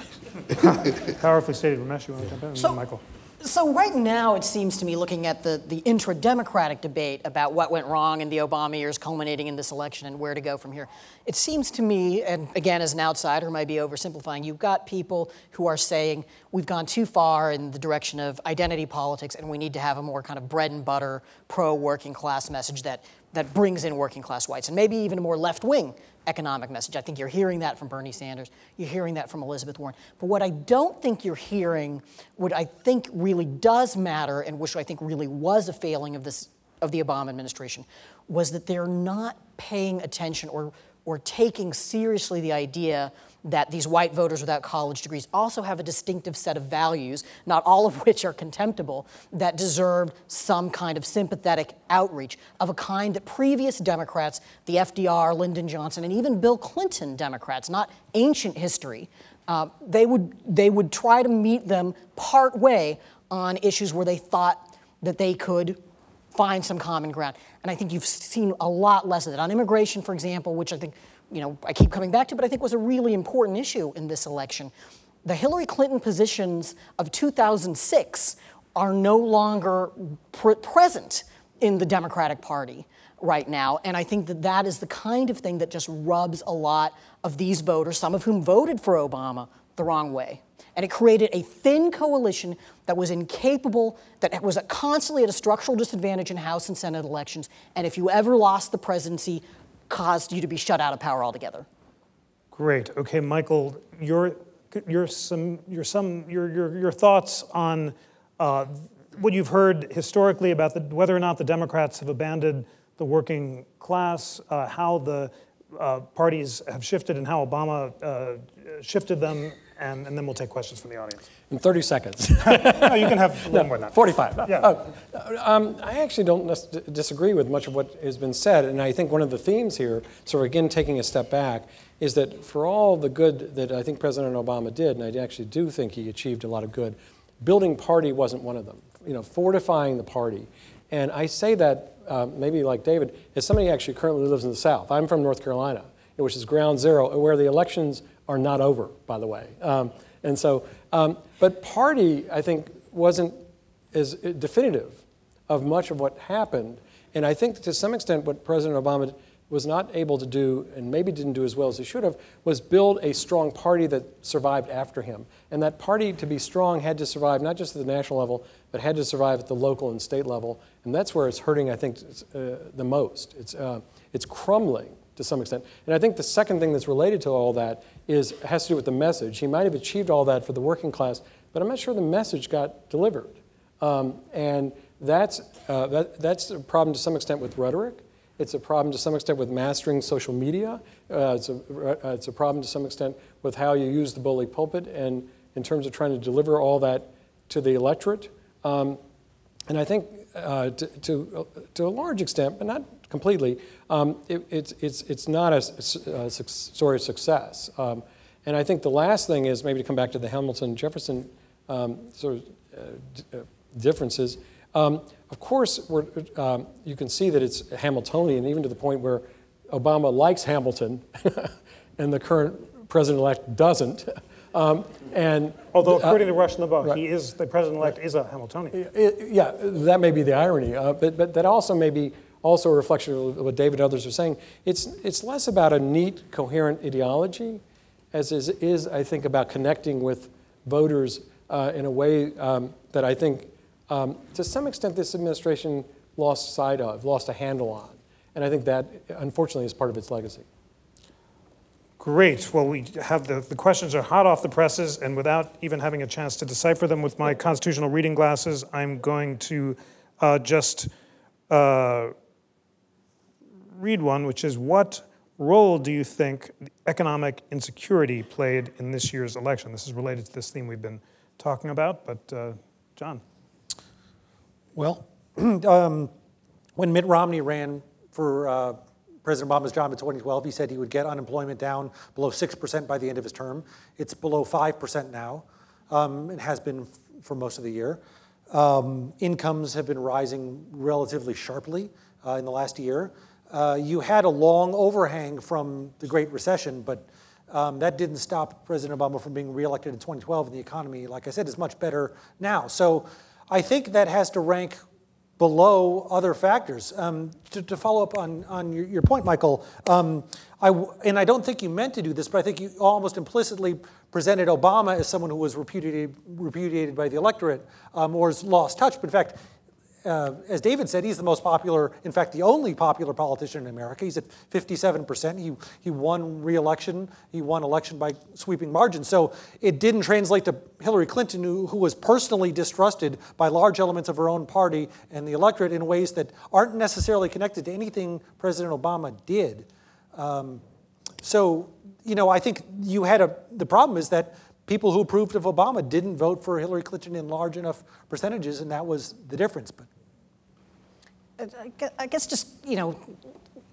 *laughs* Powerfully stated. Ramesh, you want to jump in? So, Michael. So right now, it seems to me, looking at the, the intra-democratic debate about what went wrong in the Obama years culminating in this election and where to go from here, it seems to me, and again, as an outsider, might be oversimplifying, you've got people who are saying we've gone too far in the direction of identity politics and we need to have a more kind of bread and butter pro-working class message that, that brings in working class whites, and maybe even a more left-wing economic message. I think you're hearing that from Bernie Sanders. You're hearing that from Elizabeth Warren. But what I don't think you're hearing, what I think really does matter, and which I think really was a failing of this of the Obama administration, was that they're not paying attention or or taking seriously the idea that these white voters without college degrees also have a distinctive set of values, not all of which are contemptible, that deserve some kind of sympathetic outreach of a kind that previous Democrats, the FDR, Lyndon Johnson, and even Bill Clinton Democrats, not ancient history, uh, they, would, they would try to meet them part way on issues where they thought that they could find some common ground. And I think you've seen a lot less of that. On immigration, for example, which I think, you know, I keep coming back to, but I think was a really important issue in this election. The Hillary Clinton positions of 2006 are no longer pr- present in the Democratic Party right now. And I think that that is the kind of thing that just rubs a lot of these voters, some of whom voted for Obama, the wrong way. And it created a thin coalition that was incapable, that was constantly at a structural disadvantage in House and Senate elections. And if you ever lost the presidency, caused you to be shut out of power altogether. Great. Okay, Michael, your your some your some your your, your thoughts on uh, what you've heard historically about the, whether or not the Democrats have abandoned the working class, uh, how the uh, parties have shifted, and how Obama uh, shifted them, and, and then we'll take questions from the audience. In 30 seconds. *laughs* no, you can have a little more than that. 45. Yeah. Uh, um, I actually don't disagree with much of what has been said, and I think one of the themes here, sort of again taking a step back, is that for all the good that I think President Obama did, and I actually do think he achieved a lot of good, building party wasn't one of them. You know, fortifying the party. And I say that uh, maybe like David, as somebody actually currently lives in the South. I'm from North Carolina, which is ground zero, where the elections are not over, by the way. Um, and so, um, but party, I think, wasn't as definitive of much of what happened. And I think to some extent, what President Obama was not able to do, and maybe didn't do as well as he should have, was build a strong party that survived after him. And that party, to be strong, had to survive not just at the national level, but had to survive at the local and state level. And that's where it's hurting, I think, uh, the most. It's, uh, it's crumbling to some extent. And I think the second thing that's related to all that is has to do with the message. He might have achieved all that for the working class, but I'm not sure the message got delivered. Um, and that's, uh, that, that's a problem to some extent with rhetoric. It's a problem to some extent with mastering social media. Uh, it's, a, uh, it's a problem to some extent with how you use the bully pulpit and in terms of trying to deliver all that to the electorate. Um, and I think uh, to, to, to, a large extent, but not completely, um, it, it's, it's, it's not a, a, story of success. Um, and I think the last thing is maybe to come back to the Hamilton Jefferson um, sort of uh, uh differences. Um, of course, um, you can see that it's Hamiltonian, even to the point where Obama likes Hamilton *laughs* and the current president elect doesn't. *laughs* Um, and although according uh, to Rush Limbaugh, right. he is the president-elect is a Hamiltonian. Yeah, that may be the irony, uh, but but that also may be also a reflection of what David and others are saying. It's it's less about a neat, coherent ideology, as is, is I think about connecting with voters uh, in a way um, that I think um, to some extent, this administration lost sight of, lost a handle on. And I think that, unfortunately, is part of its legacy. Great. Well, we have the, the questions are hot off the presses, and without even having a chance to decipher them with my constitutional reading glasses, I'm going to uh, just uh, read one, which is What role do you think economic insecurity played in this year's election? This is related to this theme we've been talking about, but uh, John. Well, *clears throat* um, when Mitt Romney ran for uh, President Obama's job in 2012, he said he would get unemployment down below 6% by the end of his term. It's below 5% now. Um, has been f- for most of the year. Um, incomes have been rising relatively sharply uh, in the last year. Uh, you had a long overhang from the Great Recession, but um, that didn't stop President Obama from being reelected in 2012, and the economy, like I said, is much better now. So I think that has to rank below other factors. Um, to, to, follow up on, on your, your point, Michael, um, I, and I don't think you meant to do this, but I think you almost implicitly presented Obama as someone who was repudiated, repudiated by the electorate um, or has lost touch. But in fact, uh, as David said, he's the most popular, in fact, the only popular politician in America. He's at 57%. He, he won re-election. He won election by sweeping margins. So it didn't translate to Hillary Clinton, who, who was personally distrusted by large elements of her own party and the electorate in ways that aren't necessarily connected to anything President Obama did. Um, so, you know, I think you had a, the problem is that people who approved of Obama didn't vote for Hillary Clinton in large enough percentages, and that was the difference. But I guess just, you know,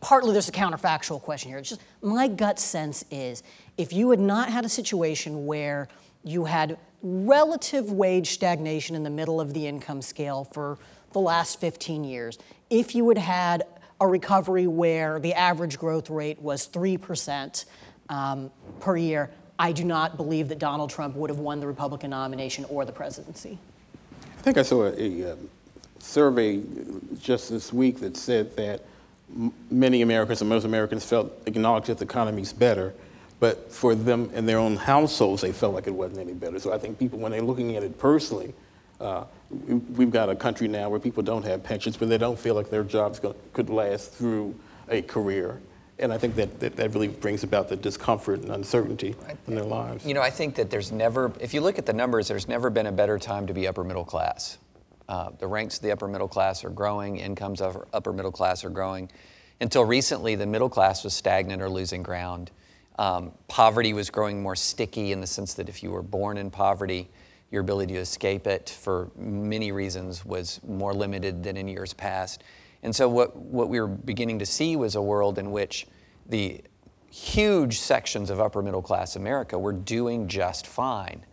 partly there's a counterfactual question here. It's just my gut sense is if you had not had a situation where you had relative wage stagnation in the middle of the income scale for the last 15 years, if you had had a recovery where the average growth rate was 3% um, per year, I do not believe that Donald Trump would have won the Republican nomination or the presidency. I think I saw a, um, survey just this week that said that many Americans and most Americans felt acknowledged that the economy's better. but for them in their own households, they felt like it wasn't any better. So I think people, when they're looking at it personally, uh, we- we've got a country now where people don't have pensions, but they don't feel like their jobs could last through a career. And I think that, that, that really brings about the discomfort and uncertainty in their lives. You know, I think that there's never, if you look at the numbers, there's never been a better time to be upper middle class. Uh, the ranks of the upper middle class are growing, incomes of upper middle class are growing. Until recently, the middle class was stagnant or losing ground. Um, poverty was growing more sticky in the sense that if you were born in poverty, your ability to escape it for many reasons was more limited than in years past. And so, what, what we were beginning to see was a world in which the huge sections of upper middle class America were doing just fine.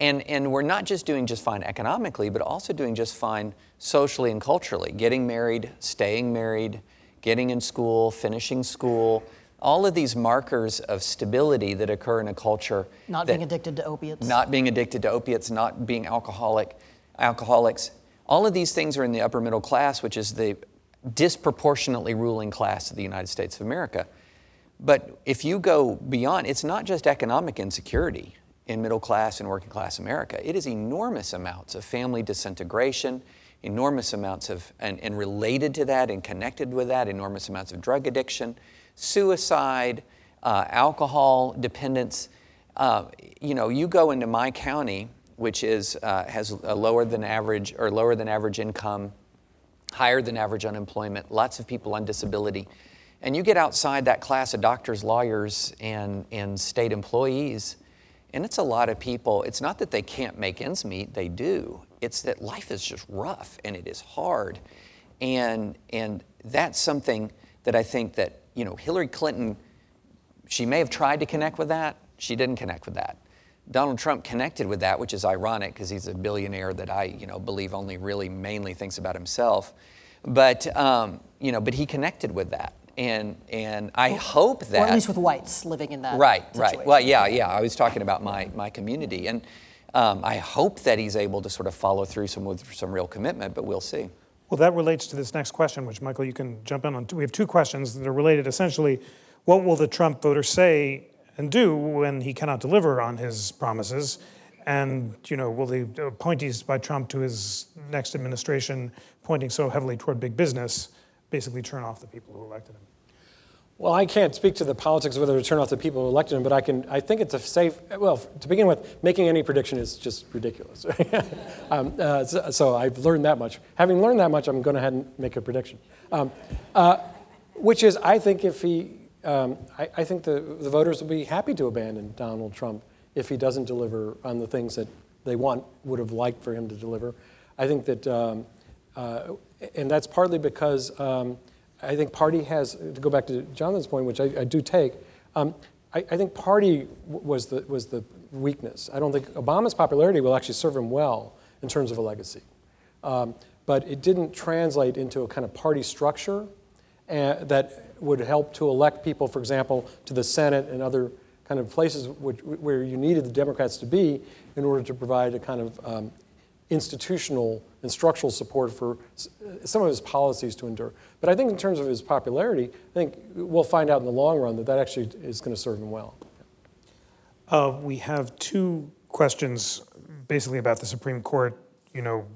And, and we're not just doing just fine economically, but also doing just fine socially and culturally. Getting married, staying married, getting in school, finishing school, all of these markers of stability that occur in a culture. Not being addicted to opiates. not being addicted to opiates, not being alcoholic, alcoholics. All of these things are in the upper middle class, which is the disproportionately ruling class of the United States of America. But if you go beyond, it's not just economic insecurity in middle class and working class America. It is enormous amounts of family disintegration, enormous amounts of, and, and related to that and connected with that, enormous amounts of drug addiction, suicide, uh, alcohol dependence. Uh, you know, you go into my county, which is, uh, has a lower than average or lower than average income, higher than average unemployment, lots of people on disability. And you get outside that class of doctors, lawyers, and, and state employees, and it's a lot of people. It's not that they can't make ends meet, they do. It's that life is just rough and it is hard. And, and that's something that I think that, you know, Hillary Clinton, she may have tried to connect with that, she didn't connect with that. Donald Trump connected with that, which is ironic because he's a billionaire that I, you know, believe only really mainly thinks about himself. But, um, you know, but he connected with that. And, and I hope that. Or at least with whites living in that Right, right. Well, yeah, yeah. I was talking about my, my community. And um, I hope that he's able to sort of follow through some with some real commitment, but we'll see. Well, that relates to this next question, which Michael, you can jump in on. We have two questions that are related. Essentially, what will the Trump voter say and do when he cannot deliver on his promises? And you know, will the appointees by Trump to his next administration, pointing so heavily toward big business, basically turn off the people who elected him? Well, I can't speak to the politics of whether to turn off the people who elected him, but I can. I think it's a safe. Well, to begin with, making any prediction is just ridiculous. *laughs* um, uh, so, so I've learned that much. Having learned that much, I'm going to ahead and make a prediction, um, uh, which is, I think if he, um, I, I think the, the voters will be happy to abandon Donald Trump if he doesn't deliver on the things that they want, would have liked for him to deliver. I think that, um, uh, and that's partly because. Um, I think party has, to go back to Jonathan's point, which I, I do take, um, I, I, think party was the, was the weakness. I don't think Obama's popularity will actually serve him well in terms of a legacy. Um, but it didn't translate into a kind of party structure uh, that would help to elect people, for example, to the Senate and other kind of places which, where you needed the Democrats to be in order to provide a kind of um, institutional and structural support for some of his policies to endure. But I think in terms of his popularity, I think we'll find out in the long run that that actually is going to serve him well. Uh, we have two questions basically about the Supreme Court. You know,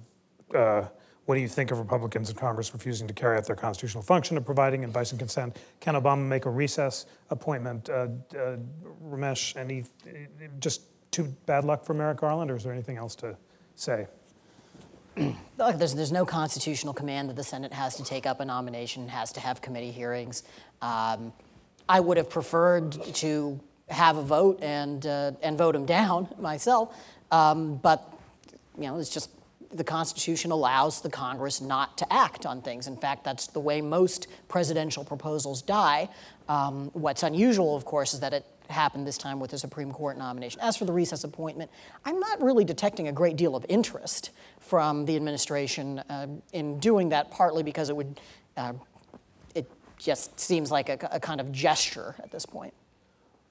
uh, what do you think of Republicans in Congress refusing to carry out their constitutional function of providing advice and consent? Can Obama make a recess appointment? Uh, uh, Ramesh, any just too bad luck for Merrick Garland, or is there anything else to say? *clears throat* Look, there's, there's no constitutional command that the Senate has to take up a nomination, has to have committee hearings. Um, I would have preferred to have a vote and, uh, and vote him down *laughs* myself, um, but you know, it's just the Constitution allows the Congress not to act on things. In fact, that's the way most presidential proposals die. Um, what's unusual, of course, is that it happened this time with the Supreme Court nomination. As for the recess appointment, I'm not really detecting a great deal of interest from the administration uh, in doing that, partly because it would, uh, it just seems like a, a, kind of gesture at this point.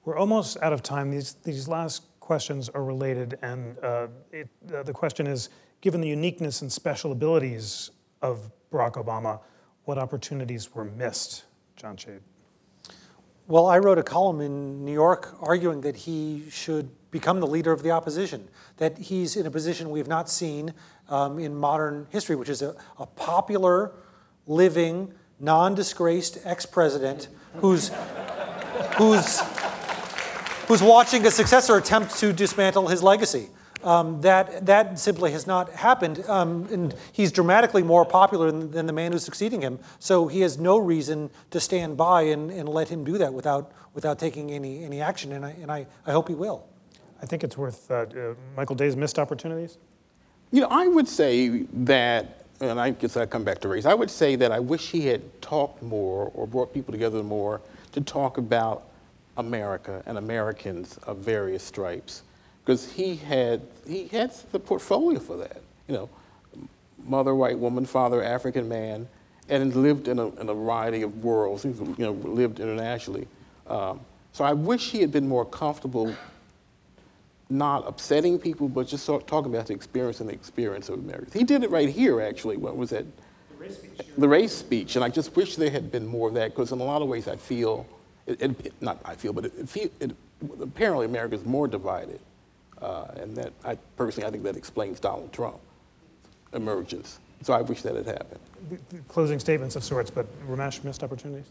We're almost out of time. These, these last questions are related, and uh, it, uh, the question is, given the uniqueness and special abilities of Barack Obama, what opportunities were missed, John Chait? Well, I wrote a column in New York arguing that he should become the leader of the opposition, that he's in a position we've not seen um, in modern history, which is a, a popular, living, non disgraced ex president who's, who's, who's watching a successor attempt to dismantle his legacy. Um, that, that simply has not happened. Um, and he's dramatically more popular than, than, the man who's succeeding him. So he has no reason to stand by and, and let him do that without, without taking any, any action. And, I, and I, I hope he will. I think it's worth uh, uh, Michael Day's missed opportunities. You know, I would say that, and I guess I come back to race, I would say that I wish he had talked more or brought people together more to talk about America and Americans of various stripes because he had he had the portfolio for that. You know, mother white woman, father African man, and lived in a, in a variety of worlds. He you know lived internationally. Um, so I wish he had been more comfortable, not upsetting people, but just sort of talking about the experience and the experience of America. He did it right here, actually. What was that? The race speech. The race speech, and I just wish there had been more of that because in a lot of ways I feel, it, it, not I feel, but it, feel, apparently America is more divided uh, and that, I personally, I think that explains Donald Trump emergence. So I wish that had happened. Closing statements of sorts, but Ramesh missed opportunities?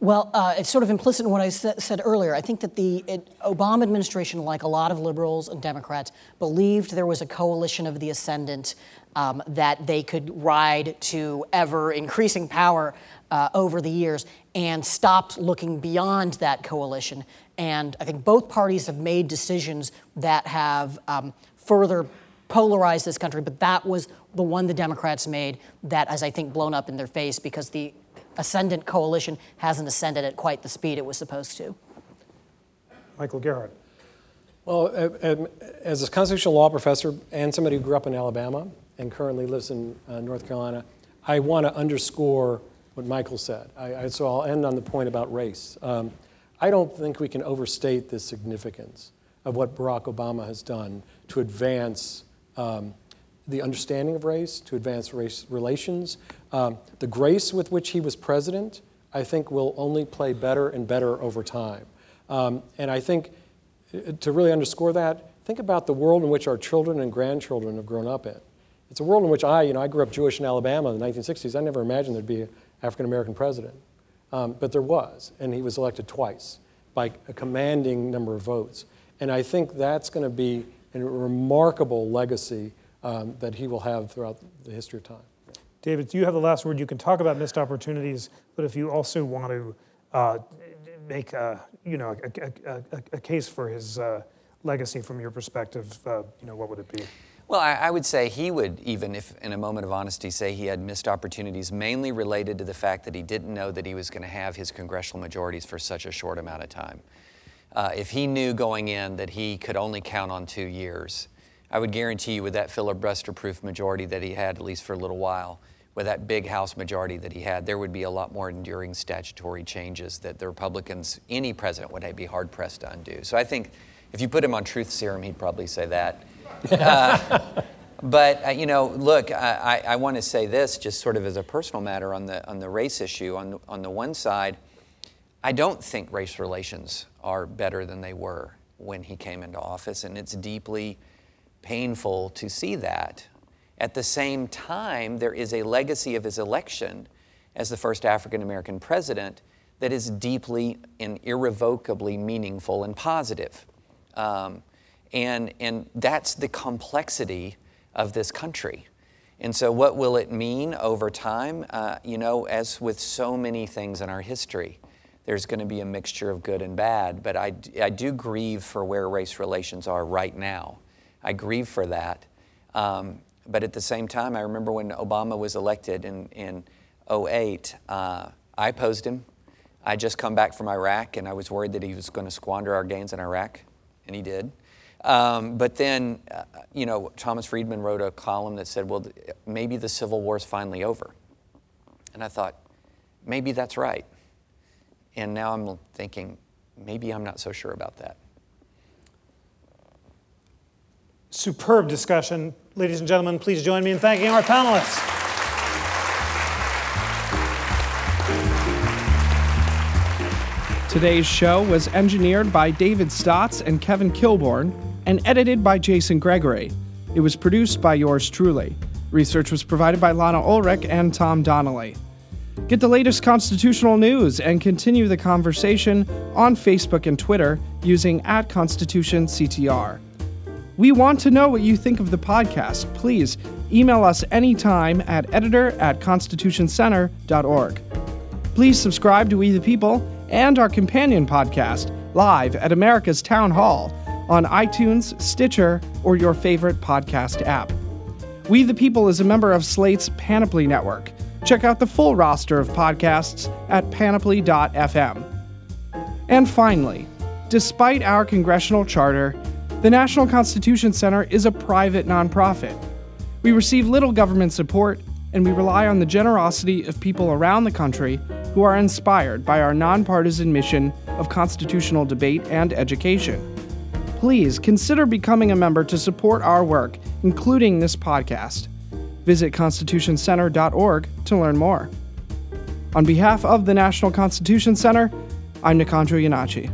Well, uh, it's sort of implicit in what I said earlier. I think that the it, Obama administration, like a lot of liberals and Democrats, believed there was a coalition of the ascendant um, that they could ride to ever increasing power uh, over the years and stopped looking beyond that coalition. And I think both parties have made decisions that have um, further polarized this country, but that was the one the Democrats made that has, I think, blown up in their face because the ascendant coalition hasn't ascended at quite the speed it was supposed to. Michael Gerhardt. Well, as a constitutional law professor and somebody who grew up in Alabama and currently lives in uh, North Carolina, I want to underscore what Michael said. I, so I'll end on the point about race. Um, I don't think we can overstate the significance of what Barack Obama has done to advance um, the understanding of race, to advance race relations. Um, the grace with which he was president, I think, will only play better and better over time. Um, and I think uh, to really underscore that, think about the world in which our children and grandchildren have grown up in. It's a world in which I, you know, I grew up Jewish in Alabama in the 1960s. I never imagined there'd be an African American president. Um, but there was, and he was elected twice by a commanding number of votes. And I think that's going to be a remarkable legacy um, that he will have throughout the history of time. David, do you have the last word. You can talk about missed opportunities, but if you also want to uh, make a, you know, a, a, a case for his uh, legacy from your perspective, uh, you know, what would it be? Well, I, I, would say he would, even if in a moment of honesty, say he had missed opportunities mainly related to the fact that he didn't know that he was going to have his congressional majorities for such a short amount of time. Uh, if he knew going in that he could only count on two years, I would guarantee you with that filibuster proof majority that he had, at least for a little while, with that big House majority that he had, there would be a lot more enduring statutory changes that the Republicans, any president, would be hard pressed to undo. So I think if you put him on truth serum, he'd probably say that. Uh, but uh, you know, look, I, I want to say this, just sort of as a personal matter on the on the race issue. On the, on the one side, I don't think race relations are better than they were when he came into office, and it's deeply painful to see that. At the same time, there is a legacy of his election as the first African American president that is deeply and irrevocably meaningful and positive. Um, and, and that's the complexity of this country. And so, what will it mean over time? Uh, you know, as with so many things in our history, there's going to be a mixture of good and bad. But I, I do grieve for where race relations are right now. I grieve for that. Um, but at the same time, I remember when Obama was elected in, in 08, uh, I opposed him. I just come back from Iraq, and I was worried that he was going to squander our gains in Iraq, and he did. Um, but then, uh, you know, Thomas Friedman wrote a column that said, well, maybe the Civil War is finally over. And I thought, maybe that's right. And now I'm thinking, maybe I'm not so sure about that. Superb discussion. Ladies and gentlemen, please join me in thanking our panelists. Today's show was engineered by David Stotts and Kevin Kilborn and edited by Jason Gregory. It was produced by yours truly. Research was provided by Lana Ulrich and Tom Donnelly. Get the latest constitutional news and continue the conversation on Facebook and Twitter using at ConstitutionCTR. We want to know what you think of the podcast. Please email us anytime at editor at constitutioncenter.org. Please subscribe to We the People and our companion podcast, live at America's Town Hall, on iTunes, Stitcher, or your favorite podcast app. We the People is a member of Slate's Panoply Network. Check out the full roster of podcasts at panoply.fm. And finally, despite our congressional charter, the National Constitution Center is a private nonprofit. We receive little government support, and we rely on the generosity of people around the country who are inspired by our nonpartisan mission of constitutional debate and education. Please consider becoming a member to support our work, including this podcast. Visit constitutioncenter.org to learn more. On behalf of the National Constitution Center, I'm Nicandro Iannacci.